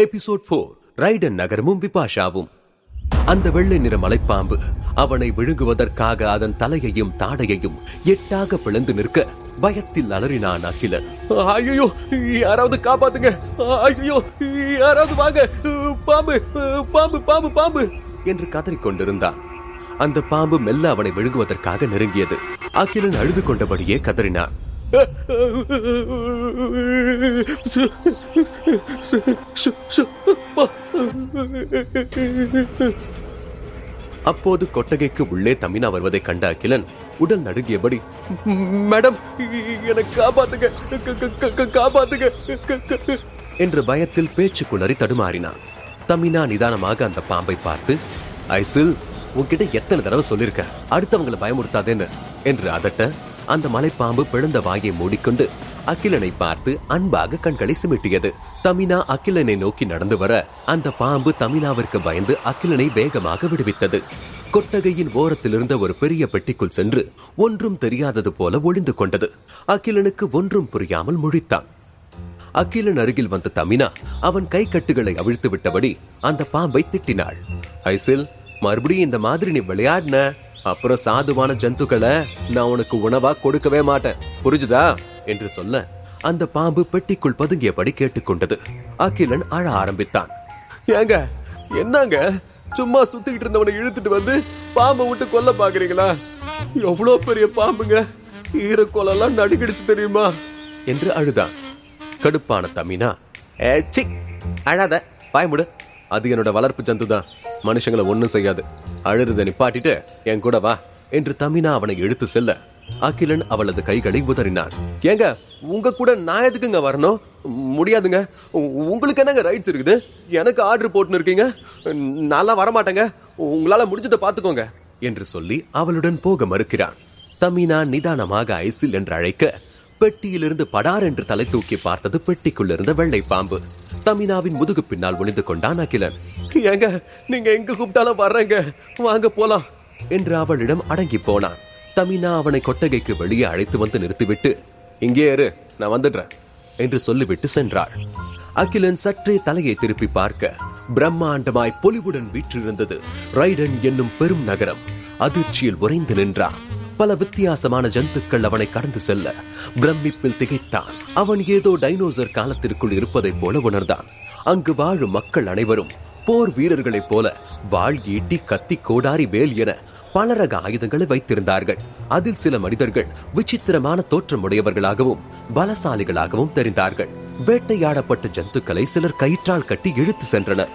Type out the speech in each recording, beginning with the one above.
Episode போர் ரைடன் நகரமும் விபாஷாவும். அந்த வெள்ளை நிற மலைப்பாம்பு அவனை விழுங்குவதற்காக அதன் தலையையும் தாடையையும் எட்டாக பிளந்து நிற்க பயத்தில் அலறினான் அகிலன். ஐயோ யாராவது காப்பாத்துங்க. ஐயோ யாராவது வாங்க. பாம்பு பாம்பு பாம்பு பாம்பு என்று கதறிக்கொண்டிருந்தான் அந்த பாம்பு மெல்ல அவனை விழுங்குவதற்காக நெருங்கியது. அகிலன் அழுது கொண்டபடியே கதறினான். அப்போது கொட்டகைக்கு உள்ளே தமினா வருவதை கண்ட அகிலன் உடல் நடுங்கியபடி மேடம் எனக்கு காப்பாத்துங்க க- க- க- காப்பாத்துங்க என்று பயத்தில் பேச்சு குளறி தடுமாறினான். தமினா நிதானமாக அந்த பாம்பை பார்த்து ஐசில் உன்கிட்ட எத்தனை தடவை சொல்லியிருக்க அடுத்தவங்களை பயமுறுத்தாதேன்னு என்று அதட்ட அந்த மலைப்பாம்பு பிளந்த வாயை மூடிக்கொண்டு அகிலனை பார்த்து அன்பாக கண்களை சிமிட்டியது. தமினா அகிலனை நோக்கி நடந்து வர அந்த பாம்பு தமினாவிற்கு பயந்து அகிலனை வேகமாக விடுவித்தது. கொட்டகையின் ஓரத்தில் இருந்த ஒரு பெரிய பெட்டிக்குள் சென்று ஒன்றும் தெரியாதது போல ஒளிந்து கொண்டது. அகிலனுக்கு ஒன்றும் புரியாமல் முழித்தான். அகிலன் அருகில் வந்த தமினா அவன் கை கட்டுகளை அவிழ்த்து விட்டபடி அந்த பாம்பை திட்டினாள். ஐசில் மறுபடியும் இந்த மாதிரி நீ விளையாடின? அப்புறம் சாதுவான ஜந்துக்களை நான் உனக்கு உணவா கொடுக்கவே மாட்டேன். புரிஞ்சுதா? என்று சொல்ல அந்த பாம்பு பெட்டிக்குள் பதுங்கியபடி கேட்டுக்கொண்டது. அகிலன் அழ ஆரம்பித்தான். ஏங்க என்னங்க? சும்மா சுத்திக்கிட்டு இருந்தவனை இழுத்துட்டு வந்து பாம்பை விட்டு கொல்ல பாக்குறீங்களா? எவ்வளவு பெரிய பாம்புங்க? ஈரக்கோலெல்லாம் நடுங்கிடுச்சு தெரியுமா? என்று அழுதான். கடுப்பான தமினா ஏச்சி அழாத பாய்முடு அது என்னோட வளர்ப்பு ஜந்து தான் மனுஷங்களை ஒன்றும் செய்யாது. அழுறத நிப்பாட்டிட்டு என் கூட வா என்று தமினா அவனை எடுத்து செல்ல அகிலன் அவளது கைகளை உதறினான். ஏங்க உங்க கூட நான் எதுக்குங்க வரணும்? முடியாதுங்க. உ- உங்களுக்கு என்னங்க ரைட்ஸ் இருக்குது? எனக்கு ஆர்டர் போட்டுன்னு இருக்கீங்க. நான்லாம் வரமாட்டேங்க. உங்களால முடிஞ்சதை பார்த்துக்கோங்க என்று சொல்லி அவளுடன் போக மறுக்கிறான். தமினா நிதானமாக ஐசில் என்று அழைக்க பெட்டியிலிருந்து படார் என்று தலை தூக்கி பார்த்தது பெட்டிக்குள்ளிருந்த வெள்ளை பாம்பு. தமினாவின் முதுகு பின்னால் ஒளிந்து கொண்டான் அகிலன். ஏங்க நீங்க எங்க கூப்பிட்டாலும் வர்றேங்க. வாங்க போலாம். என்று அவளிடம் அடங்கி போனான். தமினா அவனை கொட்டகைக்கு வெளியே அழைத்து வந்து நிறுத்திவிட்டு இங்கே இரு நான் வந்துடுறேன் என்று சொல்லிவிட்டு சென்றாள். அகிலன் சற்றே தலையை திருப்பி பார்க்க பிரம்மாண்டமாய் பொலிவுடன் வீற்றிருந்தது. ரைடன் என்னும் பெரும் நகரம் அதிர்ச்சியில் உறைந்து நின்றான். பல வித்தியாசமான ஜந்துக்கள் அவனை கடந்து செல்ல பிரமிப்பில் திகைத்தான். அவன் ஏதோ டைனோசர் காலத்திற்குள் இருப்பதைப் போல உணர்ந்தான். அங்கு வாழும் மக்கள் அனைவரும் போர் வீரர்களைப் போல வாழ் ஈட்டி கத்தி கோடாரி வேல் என பல ரக ஆயுதங்களை வைத்திருந்தார்கள். அதில் சில மனிதர்கள் விசித்திரமான தோற்றமுடையவர்களாகவும் பலசாலிகளாகவும் தெரிந்தார்கள். வேட்டையாடப்பட்ட ஜந்துக்களை சிலர் கயிற்றால் கட்டி இழுத்து சென்றனர்.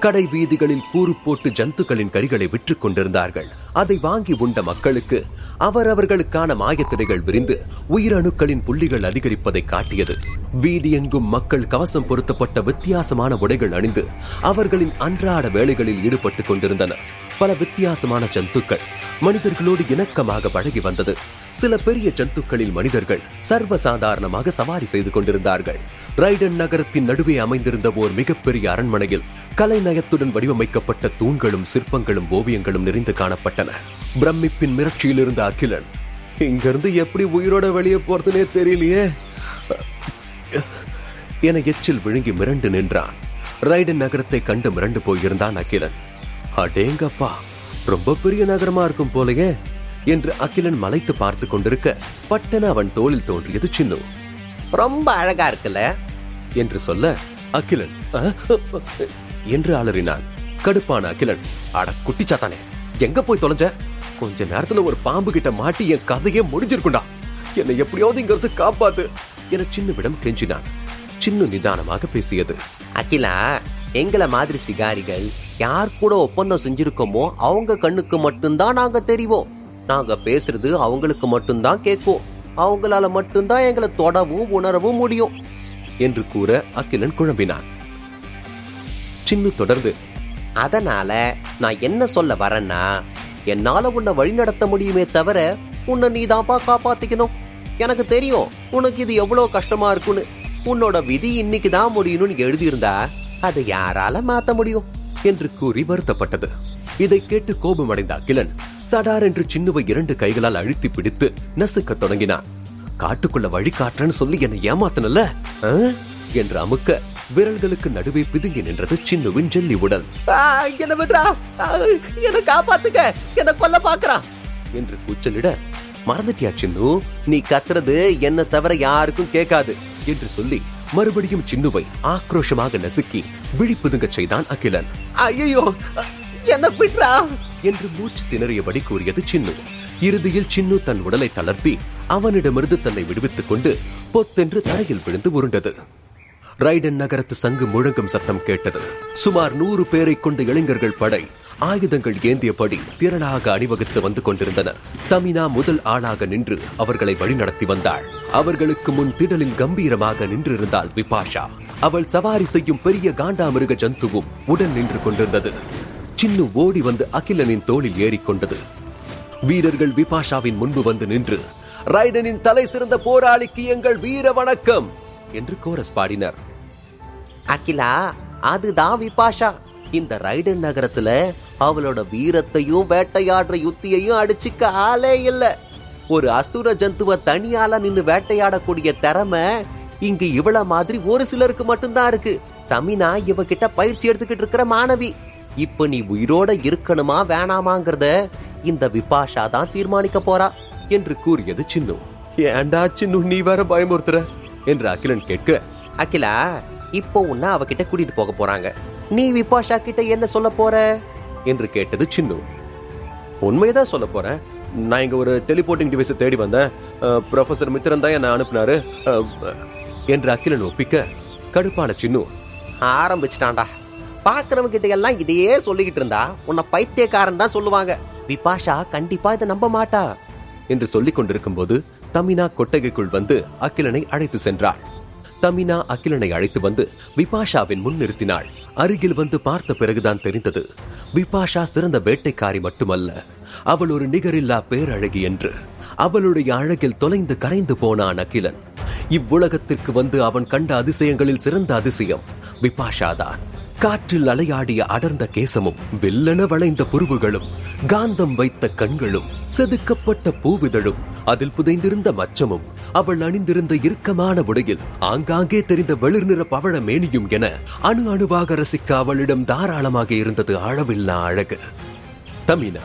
கடை வீதிகளில் கூறு போட்டு ஜந்துக்களின் கறிகளை விற்றுக் கொண்டிருந்தார்கள். அதை வாங்கி உண்ட மக்களுக்கு அவரவர்களுக்கான மாயத்திரைகள் விரிந்து உயிரணுக்களின் புள்ளிகள் அதிகரிப்பதை காட்டியது. வீதியெங்கும் மக்கள் கவசம் பொருத்தப்பட்ட வித்தியாசமான உடைகள் அணிந்து அவர்களின் அன்றாட வேலைகளில் ஈடுபட்டுக் கொண்டிருந்தனர். பல வித்தியாசமான ஜந்துக்கள் மனிதர்களோடு இணக்கமாக பழகி வந்தது. சில பெரிய ஜந்துக்களில் மனிதர்கள் சர்வசாதாரணமாக சவாரி செய்து கொண்டிருந்தார்கள். ரைடன் நகரத்தின் நடுவே அமைந்திருந்த ஓர் மிகப்பெரிய அரண்மனையில் கலைநயத்துடன் வடிவமைக்கப்பட்ட தூண்களும் சிற்பங்களும் ஓவியங்களும் நிறைந்து காணப்பட்டன. பிரமிப்பின் மிரட்சியில் இருந்த அகிலன் இங்கிருந்து எப்படி உயிரோட வெளியே போறதுனே தெரியலையே. என எச்சில் விழுங்கி மிரண்டு நின்றான். ரைடன் நகரத்தை கண்டு மிரண்டு போயிருந்தான் அகிலன். அடேங்கப்பா ரொம்ப பெரிய நகரமா இருக்கும் போலயே என்று அகிலன் மலைத்து பார்த்து கொண்டிருக்க பட்டன அவன் தோளில் தோன்றியது சின்னு. ரொம்ப அழகா இருக்குல்ல? என்று சொல்ல அகிலன் "அஹ், என்று அலறினான். கடுப்பான அகிலன் அட குட்டிச்சாத்தானே எங்க போய் தொலைஞ்ச? கொஞ்ச நேரத்துல ஒரு பாம்பு கிட்ட மாட்டி என் கதையே முடிஞ்சிருக்குண்டா என்னை எப்படியாவது இங்க இருந்து காப்பாத்து. என சின்னுவிடம் கெஞ்சினான். சின்னு நிதானமாக பேசியது. அகிலா எங்கள மாதிரி சிகாரிகள் யார் கூட ஒப்பந்தம் செஞ்சிருக்கோமோ அவங்க கண்ணுக்கு மட்டும்தான் நாங்க தெரிவோம். நாங்க பேசுறது அவங்களுக்கு மட்டும்தான் கேட்கும். அவங்களால மட்டும்தான் எங்களை தொடவும் உணரவும் முடியும். என்று கூற அகிலன் குழம்பினான். சின்னு தொடர்ந்து அதனால நான் என்ன சொல்ல வரேன்னா என்னால உன்னை வழிநடத்த முடியுமே தவிர உன்னை நீதான்ப்பா காப்பாத்திக்கணும். எனக்கு தெரியும் உனக்கு இது எவ்வளவு கஷ்டமா இருக்குன்னு. உன்னோட விதி இன்னைக்கு தான் முடியணும்னு எழுதியிருந்தா அதை யாரால மாத்த முடியும்? என்று கூறி வருத்தப்பட்டது. இதை கேட்டு கோபமடைந்த அகிலன் சடார் என்று சின்னுவை இரண்டு கைகளால் அழுத்தி பிடித்து நசுக்க தொடங்கினான். காட்டுக்குள்ள வழி காட்டுறேன்னு சொல்லி என்னை ஏமாத்தனல்ல? ஆ? என்று அமுக்க விரல்களுக்கு நடுவே பிதுங்கி நின்றது சின்னுவின் ஜெல்லி உடல். என்ன விடுறா? என்ன காப்பாத்துக்க என்ன கொல்ல பாக்குறான் என்று கூச்சலிட மறந்துட்டியா சின்னு? நீ கத்துறது என்ன தவிர யாருக்கும் கேட்காது என்று சொல்லி மறுபடியும் சின்னுவை ஆக்ரோஷமாக நசுக்கி விழிப்புதுங்கச் செய்தான் அகிலன். ஐயோ என்ன விடுறா? என்று மூச்சு திணறியபடி கூறியது சின்னு. இறுதியில் சின்னு தன் உடலை தளர்த்தி அவனிடமிருந்து தன்னை விடுவித்துக் கொண்டு பொத்தென்று தரையில் விழுந்து உருண்டது. ரைடன் நகரத்து சங்கு முழங்கும் சத்தம் கேட்டது. சுமார் நூறு பேரை கொண்ட இளைஞர்கள் படை ஆயுதங்கள் ஏந்தியபடி திரளாக அணிவகுத்து வந்து கொண்டிருந்தனர் தமினா முதல் ஆளாக நின்று அவர்களை வழிநடத்தி வந்தாள். அவர்களுக்கு முன் திடலில் கம்பீரமாக நின்றிருந்தாள் விபாஷா. அவள் சவாரி செய்யும் பெரிய காண்டாமிருக ஜந்துவும் உடன் நின்று கொண்டிருந்தது. சின்னு ஓடி வந்து அகிலனின் தோளில் ஏறிக்கொண்டது வீரர்கள் விபாஷாவின் முன்பு வந்து நின்று ரைடனின் தலை சிறந்த போராளிக்கு எங்கள் வீர வணக்கம் என்று கோரஸ் பாடினர். அகிலா அதுதான் விபாஷா. இந்த ரைடன் நகரத்துல அவளோட வீரத்தையும் வேட்டையாடுற யுத்தியையும் அடிச்சுக்க ஆளே இல்ல. ஒரு அசுர ஜந்துவ தனியால நின்னு வேட்டையாடக்கூடிய திறமை இங்க இவள மாதிரி ஒரு சிலருக்கு மட்டும்தான் இருக்கு. தமினா இவகிட்ட பயிற்சி எடுத்துக்கிட்டு இருக்கிற மாணவி. இப்ப நீ உயிரோட இருக்கணுமா வேணாமாங்கிறத இந்த விபாஷா தான் தீர்மானிக்க போறா என்று கூறியது சின்னு. ஏண்டா சின்னு நீ வேற பயமுறுத்துற என்று அகிலன் கேட்க. அகிலா இப்போ உன்னை அவகிட்ட கூட்டிட்டு போக போறாங்க. நீ விபாஷா கிட்ட என்ன சொல்ல போற? என்று கேட்டது சின்னு. உண்மையதான் சொல்ல போறேன். நான் இங்க ஒரு டெலிபோர்ட்டிங் டிவைஸை தேடி வந்தேன். ப்ரொஃபசர் மித்திரன் தான் என்ன அனுப்புனாரு. என்று அகிலன் ஒப்பிக்க கடுப்பான சின்னு. ஆரம்பிச்சிட்டான்டா. பாக்குறவங்க கிட்ட எல்லாம் இதையே சொல்லிக்கிட்டு இருந்தா உன்னை பைத்தியக்காரன் தான் சொல்லுவாங்க. விபாஷா கண்டிப்பா இதை நம்ப மாட்டா. என்று சொல்லிக் கொண்டிருக்கும் போது தமினா கொட்டகைக்குள் வந்து அகிலனை அழைத்து சென்றாள். தமினா அகிலனை அழைத்து வந்து விபாஷாவின் முன் நிறுத்தினாள். அருகில் வந்து பார்த்த பிறகுதான் தெரிந்தது. விபாஷா சிறந்த வேட்டைக்காரி மட்டுமல்ல அவள் ஒரு நிகரில்லா பேரழகி என்று. அவளுடைய அழகில் தொலைந்து கரைந்து போனான் அகிலன். இவ்வுலகத்திற்கு வந்து அவன் கண்ட அதிசயங்களில் சிறந்த அதிசயம் விபாஷாதான். காற்றில் அலையாடிய அடர்ந்த கேசமும் வெல்லென வளைந்த புருவுகளும் காந்தம் வைத்த கண்களும் செதுக்கப்பட்ட பூவிதழும் அதில் புதைந்திருந்த மச்சமும் அவள் அணிந்திருந்த இறுக்கமான உடையில் ஆங்காங்கே தெரிந்த வெளிர் நிற பவழ மேனியும் என அணு அணுவாக ரசிக்க அவளிடம் தாராளமாக இருந்தது அளவில்லா அழகு. தமினா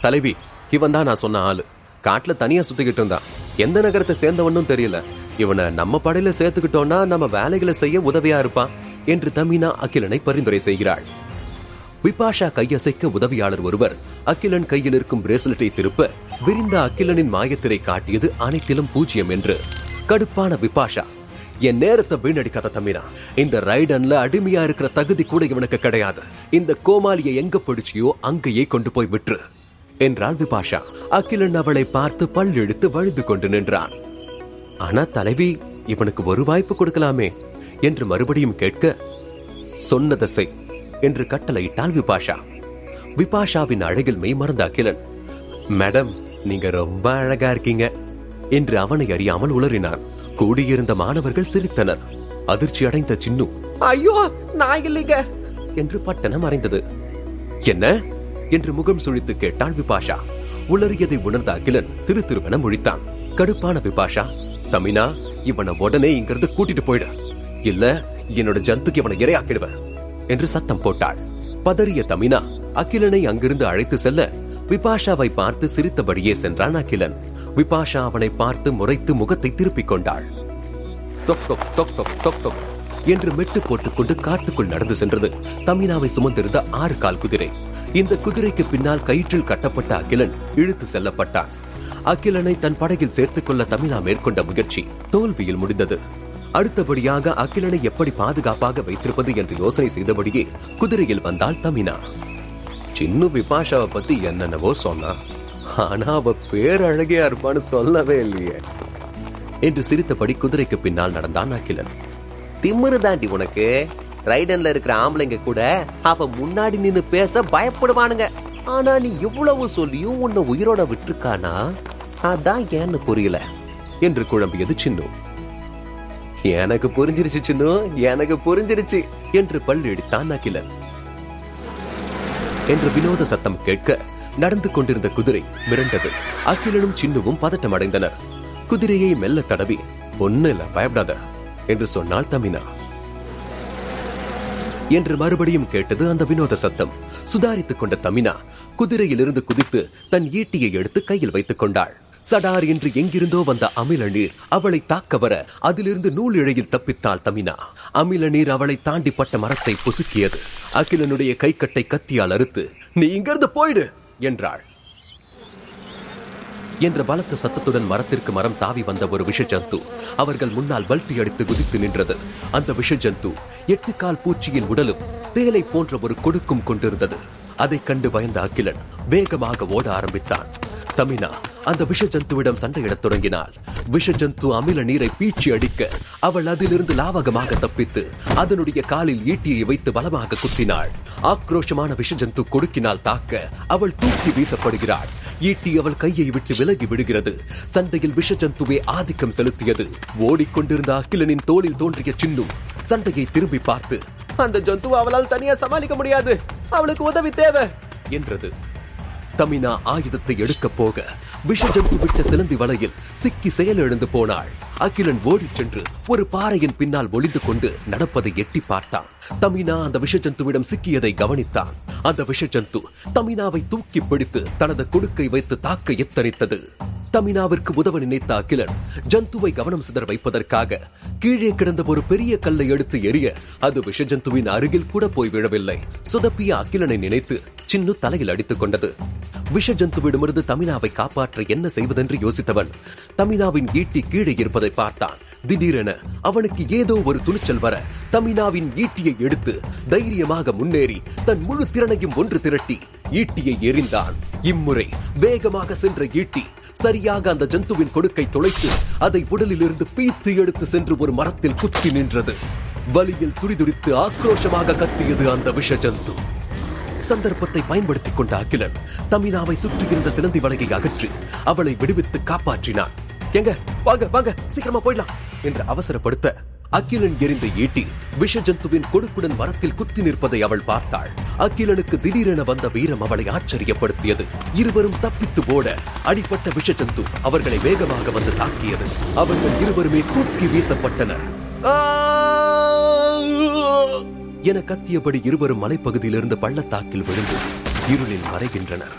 தலைவி இவன் தான் நான் சொன்ன ஆளு. காட்டுல தனியா சுத்திக்கிட்டு இருந்தான். எந்த நகரத்தை சேர்ந்தவனும் தெரியல. இவனை நம்ம படையில சேர்த்துக்கிட்டோம்னா நம்ம வேலைகளை செய்ய உதவியா இருப்பான் என்று தமினா அகிலனை பரிந்துரை செய்கிறாள். விபாஷா கையசைக்க உதவியாளர் ஒருவர் அகிலன் கையில் இருக்கும் பிரேஸ்லெட்டை திருப்ப விரிந்த அகிலனின் மாயத்திரை காட்டியது அனைத்திலும் பூஜ்யம் என்று. கடுப்பான விபாஷா என் நேரத்தை வீணடிக்காத தம்பினா இந்த ரைடன்ல அடிமையா இருக்கிற தகுதி கூட இவனுக்கு கிடையாது. இந்த கோமாளியை எங்க பிடிச்சியோ அங்கேயே கொண்டு போய் விட்டுரு என்றாள் விபாஷா. அகிலன் அவளை பார்த்து பல்லெழுத்து வழுது கொண்டு நின்றான். ஆனா தலைவி இவனுக்கு ஒரு வாய்ப்பு கொடுக்கலாமே என்று மறுபடியும் கேட்க சொன்னதை செய். என்று கட்டளையிட்டாள் விபாஷா. விபாஷாவின் அழகில் மெய்மறந்த அகிலன் மேடம் நீங்க ரொம்ப அழகா இருக்கீங்க என்று அவனை அறியாமல் உளறினான் கூடியிருந்த மாணவர்கள் சிரித்தனர். அதிர்ச்சி அடைந்த சின்னு ஐயோ நான் இல்லைங்க என்று பட்டணம் மறைந்தது என்ன? என்று முகம் சுழித்து கேட்டாள் விபாஷா. உளறியதை உணர்ந்த அகிலன் திரு திருவென முழித்தான். கடுப்பான விபாஷா தமினா இவனை உடனே இங்கிருந்து கூட்டிட்டு போயிட. இல்ல என்னோட ஜந்துக்கு இவனை இரையாக்கிடுவேன். என்று சத்தம் போட்டாள். பதறிய தமினா அகிலனை அங்கிருந்து அழைத்து செல்ல விபாஷாவை பார்த்து சிரித்தபடியே சென்றான் அகிலன். விபாஷா அவனை பார்த்து முறைத்து முகத்தை திருப்பிக் கொண்டாள். டொக் டொக் என்று மெட்டு போட்டுக்கொண்டு காட்டுக்குள் நடந்து சென்றது. தமினாவை சுமந்திருந்த ஆறு கால் குதிரை. இந்த குதிரைக்கு பின்னால் கயிற்றில் கட்டப்பட்ட அகிலன் இழுத்து செல்லப்பட்டான். அகிலனை தன் படகில் சேர்த்துக் கொள்ள தமிழா மேற்கொண்ட முயற்சி தோல்வியில் முடிந்தது. அடுத்தபடியாக அகிலனை எப்படி பாதுகாப்பாக வைத்திருப்பது என்று யோசனை செய்தபடியே குதிரையில் வந்தாள் தமினா. சின்ன விபாஷாவை பத்தி என்னென்னவோ சொன்னா. ஆனா அவ பேரழகியா இருப்பான்னு சொல்லவே இல்லையே. என்று சிரித்தபடி குதிரைக்கு பின்னால் நடந்தான் அகிலன். திமிரு தாண்டி உனக்கு. ரைடன்ல இருக்கிற ஆம்பளைங்க கூட அவ முன்னாடி நின்னு பேச பயப்படுவானுங்க. ஆனா நீ இவ்வளவு சொல்லியும் உன்னை உயிரோட விட்டுருக்கானா? அதான் ஏன்னு புரியல. என்று குழம்பியது சின்னு. எனக்கு புரிஞ்சிருச்சு சின்னு. எனக்கு புரிஞ்சிருச்சு. என்று பல்லெடுத்தான் அகிலன் என்று வினோத சத்தம் கேட்க நடந்து கொண்டிருந்த குதிரை மிரண்டது. அகிலனும் சின்னுவும் பதட்டம் அடைந்தனர் குதிரையை மெல்ல தடவி ஒன்னு இல்ல பயப்படாத என்று சொன்னாள் தமினா என்று மறுபடியும் கேட்டது அந்த வினோத சத்தம். சுதாரித்துக் கொண்ட தமினா குதிரையிலிருந்து குதித்து தன் ஈட்டியை எடுத்து கையில் வைத்துக் கொண்டாள். சடார் என்று எங்கிருந்தோ வந்த அமில நீர் அவளை தாக்க வர அதிலிருந்து நூல் இழையில் தப்பித்தாள் தமினா. அமில நீர் அவளை தாண்டி பட்ட மரத்தை பொசுக்கியது. அகிலனுடைய கைக்கட்டை கத்தியால் அறுத்து நீ இங்கிருந்து போயிடு! என்றாள். என்ற பலத்த சத்தத்துடன் மரத்திற்கு மரம் தாவி வந்த ஒரு விஷ ஜந்து அவர்கள் முன்னால் பல்டி அடித்து குதித்து நின்றது. அந்த விஷ ஜந்து எட்டு கால் பூச்சியின் உடலும் தேலை போன்ற ஒரு கொடுக்கும் கொண்டிருந்தது. அதைக் கண்டு பயந்த அகிலன் வேகமாக ஓட ஆரம்பித்தான். தமினா அந்த விஷ ஜந்துவிடம் சண்டையிடத் தொடங்கினாள். விஷ ஜந்து அமில நீரை பீச்சி அடிக்க அவள் அதிலிருந்து லாவகமாக தப்பித்து அதனுடைய காலில் ஈட்டியை வைத்து பலமாக குத்தினாள். ஆக்ரோஷமான விஷ ஜந்து கொடுக்கினால் தாக்க அவள் தூக்கி வீசப்படுகிறாள். ஈட்டி அவள் கையை விட்டு விலகி விடுகிறது. சண்டையில் விஷ ஜந்துவே ஆதிக்கம் செலுத்தியது. ஓடிக்கொண்டிருந்த அகிலனின் தோளில் தோன்றிய சின்னும் சண்டையை திரும்பி பார்த்து அந்த ஜந்து அவளால் தனியா சமாளிக்க முடியாது. அவளுக்கு உதவி தேவை என்றது. தமினா ஆயுதத்தை எடுக்கப் போக விஷஜந்து விட்ட சிலந்தி வலையில் சிக்கி செயலிழந்து போனாள். அகிலன் ஓடிச் சென்று ஒரு பாறையின் பின்னால் ஒளிந்து கொண்டு நடப்பதை எட்டி பார்த்தான். தமினா அந்த விஷஜந்துவிடம் சிக்கியதை கவனித்தான். அந்த விஷஜந்து தமினாவை தூக்கி பிடித்து தனது கொடுக்கை வைத்து தாக்க எத்தனித்தது. தமினாவிற்கு உதவ நினைத்த அகிலன் ஜந்துவை கவனம் சிதற வைப்பதற்காக கீழே கிடந்த ஒரு பெரிய கல்லை எடுத்து எறிய அது விஷஜந்துவின் அருகில் கூட போய் விழவில்லை. சுதப்பிய அகிலனை நினைத்து சின்னு தலையில் அடித்துக் கொண்டது. விஷஜந்துவிடமிருந்து தமினாவை காப்பாற்ற என்ன செய்வதென்று யோசித்தவன் தமினாவின் ஈட்டி கீழே இருப்பதை பார்த்தான். திடீரென என அவனுக்கு ஏதோ ஒரு துணிச்சல் வர தமினாவின் ஈட்டியை எடுத்து தைரியமாக முன்னேறி தன் முழு திறனையும் ஒன்று திரட்டி ஈட்டியை எரிந்தான் இம்முறை வேகமாக சென்ற ஈட்டி சரியாக அந்த ஜந்துவின் கொடுக்கை தொலைத்து அதை உடலிலிருந்து பீத்து எடுத்து சென்று ஒரு மரத்தில் குத்தி நின்றது. வலியில் துடிதுடித்து ஆக்ரோஷமாக கத்தியது அந்த விஷ ஜந்து சந்தர்ப்பத்தை பயன்படுத்திக் கொண்ட அகிலன் தமினாவை சுற்றியிருந்த சிலந்தி வலையை அகற்றி அவளை விடுவித்து காப்பாற்றினான். எங்க? வாங்க வாங்க சீக்கிரமா போயிடலாம். என்று அவசரப்படுத்த அகிலன் எரிந்த ஈட்டி விஷ ஜந்துவின் கொடுக்குடன் மரத்தில் குத்தி நிற்பதை அவள் பார்த்தாள். அகிலனுக்கு திடீரென வந்த வீரம் அவளை ஆச்சரியப்படுத்தியது. இருவரும் தப்பித்து போட அடிப்பட்ட விஷ ஜந்து அவர்களை வேகமாக வந்து தாக்கியது. அவர்கள் இருவருமே தூக்கி வீசப்பட்டனர். என கத்தியபடி இருவரும் மலைப்பகுதியிலிருந்து பள்ளத்தாக்கில் விழுந்து இருளில் மறைகின்றனர்.